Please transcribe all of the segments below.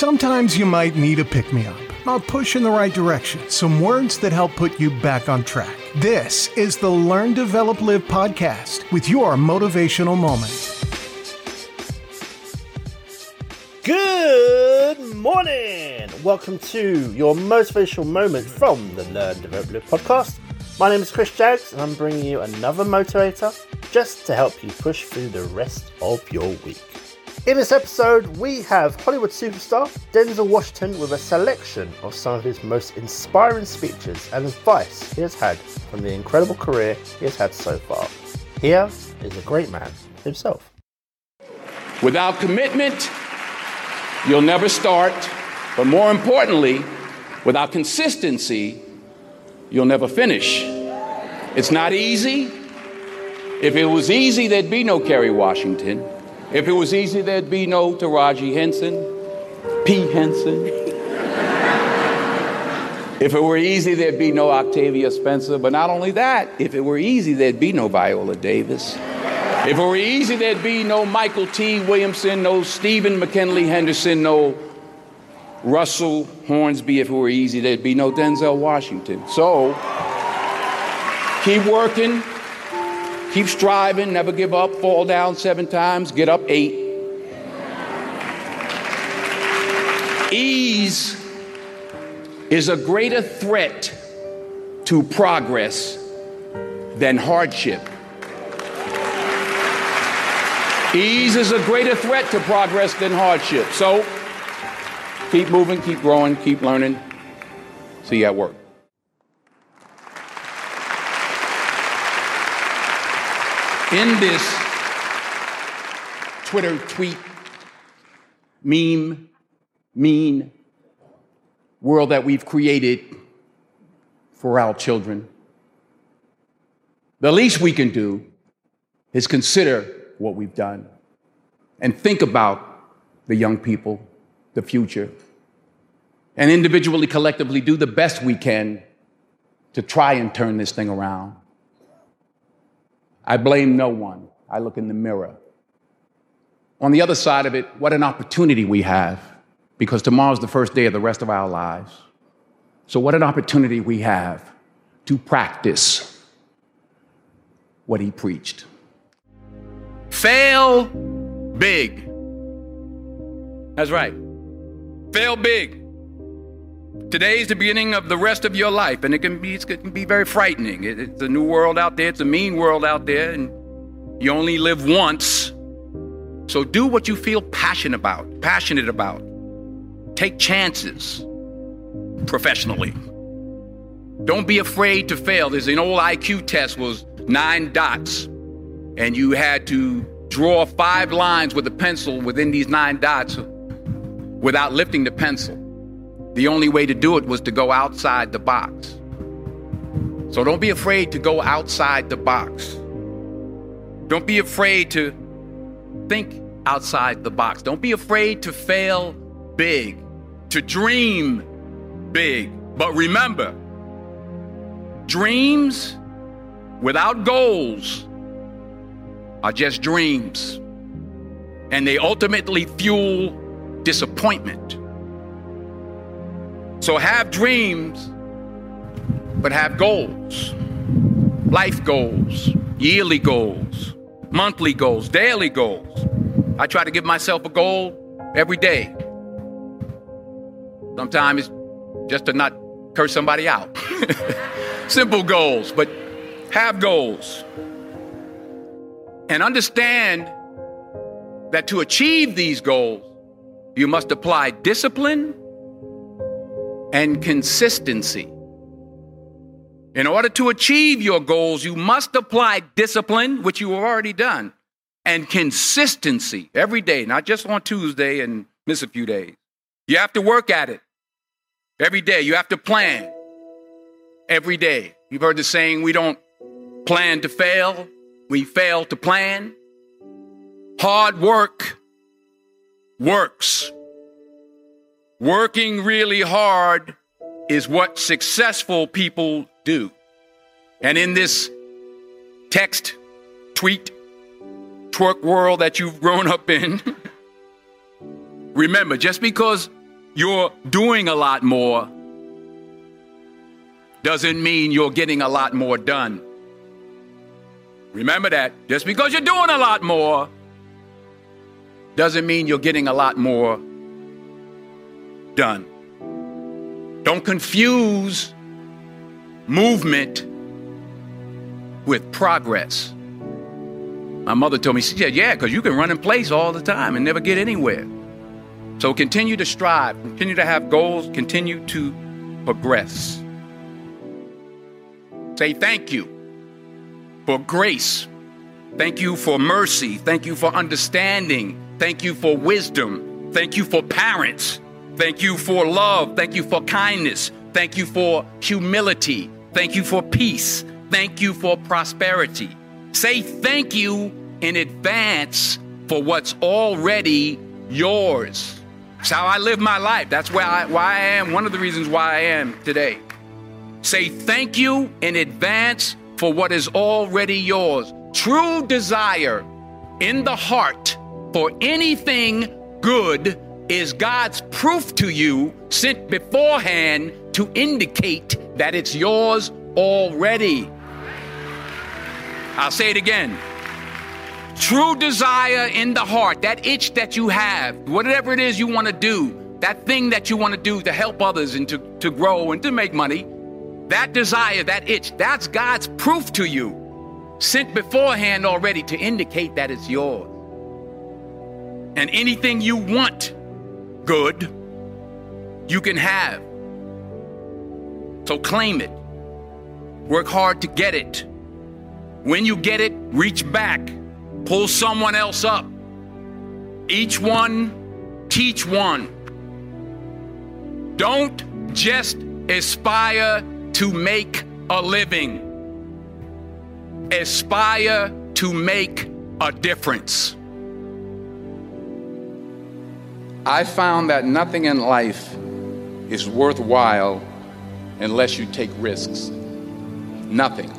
Sometimes you might need a pick me up, a push in the right direction, some words that help put you back on track. This is the Learn, Develop, Live podcast with your motivational moment. Good morning. Welcome to your motivational moment from the Learn, Develop, Live podcast. My name is Chris Jags, and I'm bringing you another motivator just to help you push through the rest of your week. In this episode, we have Hollywood superstar Denzel Washington with a selection of some of his most inspiring speeches and advice he has had from the incredible career he has had so far. Here is a great man himself. Without commitment, you'll never start. But more importantly, without consistency, you'll never finish. It's not easy. If it was easy, there'd be no Kerry Washington. If it was easy, there'd be no Taraji Henson, P. Henson. if it were easy, there'd be no Octavia Spencer. But not only that, if it were easy, there'd be no Viola Davis. If it were easy, there'd be no Mykelti Williamson, no Stephen McKinley Henderson, no Russell Hornsby. If it were easy, there'd be no Denzel Washington. So keep working, Keep striving, never give up, fall down seven times, get up eight. Ease is a greater threat to progress than hardship. Ease is a greater threat to progress than hardship. So keep moving, keep growing, keep learning. See you at work. In this Twitter tweet, meme, mean world that we've created for our children, the least we can do is consider what we've done and think about the young people, the future, and individually, collectively do the best we can to try and turn this thing around. I blame no one. I look in the mirror. On the other side of it, what an opportunity we have because tomorrow's the first day of the rest of our lives. So, what an opportunity we have to practice what he preached. Fail big. That's right. Fail big. Today is the beginning of the rest of your life, and it can be, it can be very frightening. It, it's a new world out there, it's a mean world out there, and you only live once. So do what you feel passionate about, passionate about. Take chances professionally. Don't be afraid to fail. There's an old IQ test was nine dots, and you had to draw five lines with a pencil within these nine dots without lifting the pencil. The only way to do it was to go outside the box. So don't be afraid to go outside the box. Don't be afraid to think outside the box. Don't be afraid to fail big, to dream big. But remember, dreams without goals are just dreams. And they ultimately fuel disappointment. So have dreams, but have goals life goals, yearly goals, monthly goals, daily goals. I try to give myself a goal every day. Sometimes it's just to not curse somebody out. Simple goals, but have goals. And understand that to achieve these goals, you must apply discipline and consistency. In order to achieve your goals, you must apply discipline, which you have already done, and consistency every day, not just on Tuesday and miss a few days. You have to work at it every day. You have to plan every day. You've heard the saying, we don't plan to fail, we fail to plan. Hard work works. Working really hard is what successful people do. And in this text, tweet, twerk world that you've grown up in, remember, just because you're doing a lot more doesn't mean you're getting a lot more done. Remember that. Just because you're doing a lot more doesn't mean you're getting a lot more done. Don't confuse movement with progress. My mother told me, she said, Yeah, because you can run in place all the time and never get anywhere. So continue to strive, continue to have goals, continue to progress. Say thank you for grace. Thank you for mercy. Thank you for understanding. Thank you for wisdom. Thank you for parents. Thank you for love. Thank you for kindness. Thank you for humility. Thank you for peace. Thank you for prosperity. Say thank you in advance for what's already yours. It's how I live my life. That's why I, why I am, one of the reasons why I am today. Say thank you in advance for what is already yours. True desire in the heart for anything good is God's proof to you sent beforehand to indicate that it's yours already. I'll say it again. True desire in the heart, that itch that you have, whatever it is you want to do, that thing that you want to do to help others and to, to grow and to make money, that desire, that itch, that's God's proof to you, sent beforehand already to indicate that it's yours. And anything you want good, you can have. So claim it. Work hard to get it. When you get it, reach back, pull someone else up. Each one, teach one. Don't just aspire to make a living. Aspire to make a difference. I found that nothing in life is worthwhile unless you take risks. Nothing.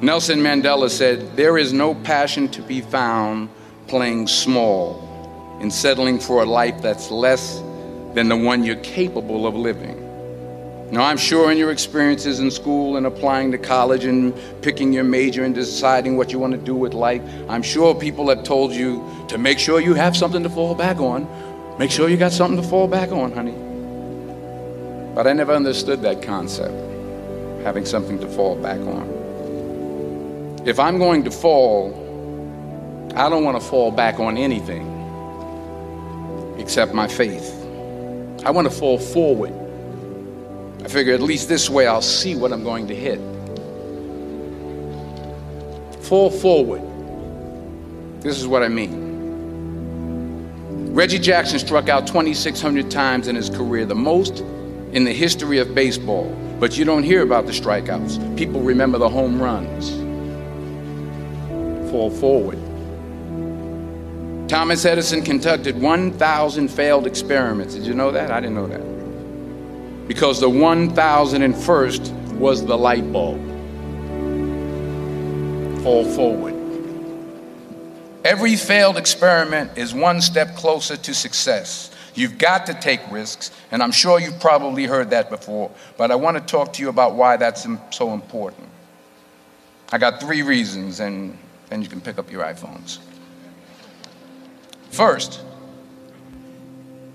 Nelson Mandela said, There is no passion to be found playing small and settling for a life that's less than the one you're capable of living. Now, I'm sure in your experiences in school and applying to college and picking your major and deciding what you want to do with life, I'm sure people have told you to make sure you have something to fall back on. Make sure you got something to fall back on, honey. But I never understood that concept, having something to fall back on. If I'm going to fall, I don't want to fall back on anything except my faith. I want to fall forward I figure at least this way I'll see what I'm going to hit. Fall forward. This is what I mean. Reggie Jackson struck out 2,600 times in his career, the most in the history of baseball. But you don't hear about the strikeouts. People remember the home runs. Fall forward. Thomas Edison conducted 1,000 failed experiments. Did you know that? I didn't know that because the 1001st was the light bulb. Fall forward. Every failed experiment is one step closer to success. You've got to take risks, and I'm sure you've probably heard that before, but I want to talk to you about why that's so important. I got three reasons, and then you can pick up your iPhones. First,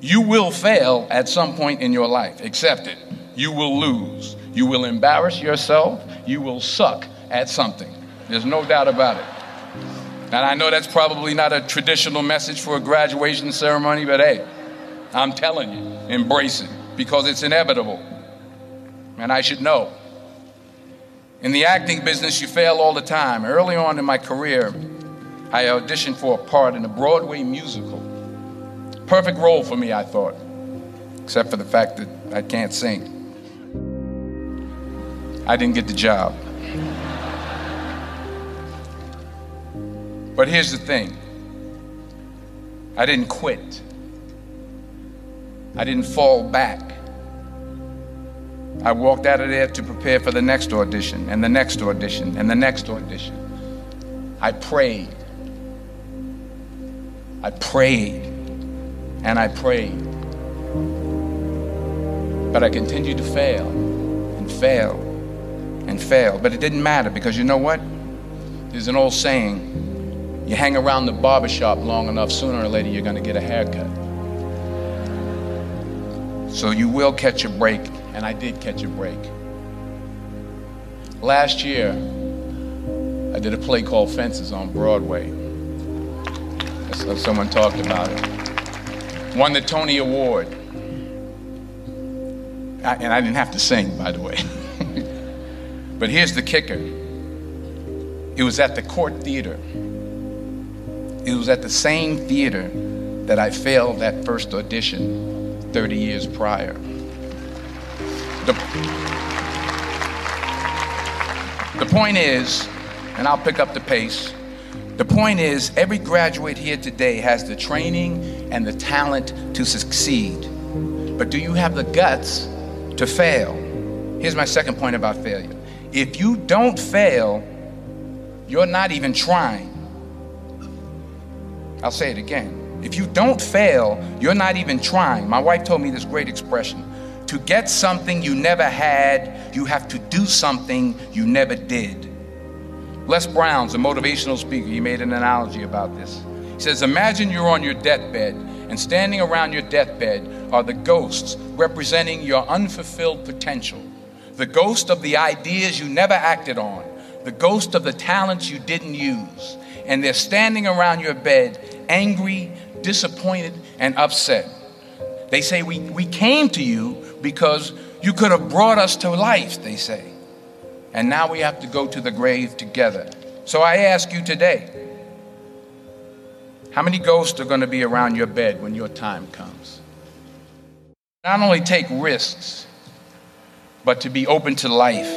you will fail at some point in your life. Accept it. You will lose. You will embarrass yourself. You will suck at something. There's no doubt about it. And I know that's probably not a traditional message for a graduation ceremony, but hey, I'm telling you, embrace it because it's inevitable. And I should know. In the acting business, you fail all the time. Early on in my career, I auditioned for a part in a Broadway musical. Perfect role for me, I thought, except for the fact that I can't sing. I didn't get the job. But here's the thing I didn't quit, I didn't fall back. I walked out of there to prepare for the next audition, and the next audition, and the next audition. I prayed. I prayed and I prayed But I continued to fail and fail and fail. But it didn't matter because you know what? There's an old saying you hang around the barbershop long enough, sooner or later you're going to get a haircut. So you will catch a break, and I did catch a break. Last year, I did a play called Fences on Broadway. Someone talked about it. Won the Tony Award. I, and I didn't have to sing, by the way. but here's the kicker it was at the Cort Theater. It was at the same theater that I failed that first audition 30 years prior. The, the point is, and I'll pick up the pace. The point is, every graduate here today has the training and the talent to succeed. But do you have the guts to fail? Here's my second point about failure. If you don't fail, you're not even trying. I'll say it again. If you don't fail, you're not even trying. My wife told me this great expression to get something you never had, you have to do something you never did. Les Brown's a motivational speaker. He made an analogy about this. He says, Imagine you're on your deathbed, and standing around your deathbed are the ghosts representing your unfulfilled potential, the ghost of the ideas you never acted on, the ghost of the talents you didn't use. And they're standing around your bed, angry, disappointed, and upset. They say, We, we came to you because you could have brought us to life, they say and now we have to go to the grave together. So I ask you today how many ghosts are going to be around your bed when your time comes? Not only take risks, but to be open to life,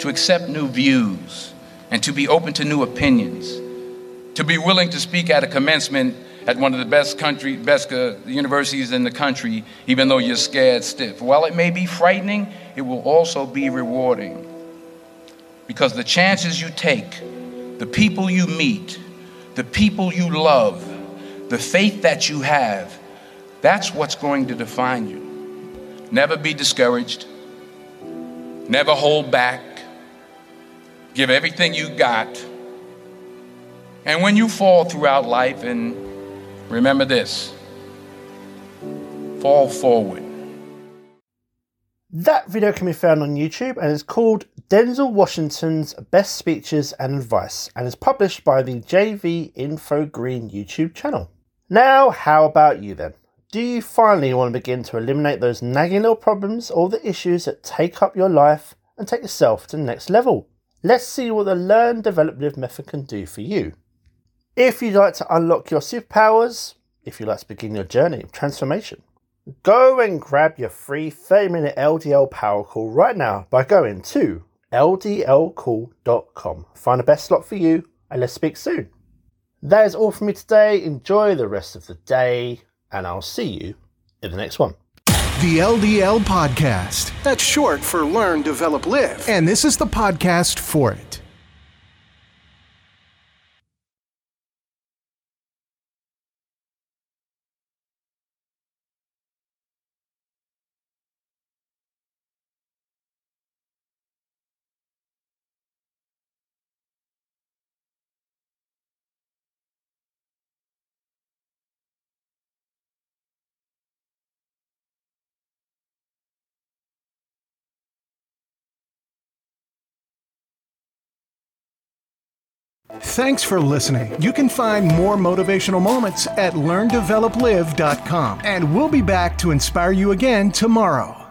to accept new views, and to be open to new opinions, to be willing to speak at a commencement at one of the best country, best uh, universities in the country, even though you're scared stiff. While it may be frightening, it will also be rewarding. Because the chances you take, the people you meet, the people you love, the faith that you have, that's what's going to define you. Never be discouraged. Never hold back. Give everything you got. And when you fall throughout life, and remember this fall forward. That video can be found on YouTube and is called Denzel Washington's Best Speeches and Advice and is published by the JV Info Green YouTube channel. Now, how about you then? Do you finally want to begin to eliminate those nagging little problems or the issues that take up your life and take yourself to the next level? Let's see what the Learn, Develop, Live method can do for you. If you'd like to unlock your superpowers, if you'd like to begin your journey of transformation, Go and grab your free 30 minute LDL power call right now by going to ldlcall.com. Find the best slot for you and let's speak soon. That is all from me today. Enjoy the rest of the day and I'll see you in the next one. The LDL Podcast. That's short for Learn, Develop, Live. And this is the podcast for it. Thanks for listening. You can find more motivational moments at learndeveloplive.com. And we'll be back to inspire you again tomorrow.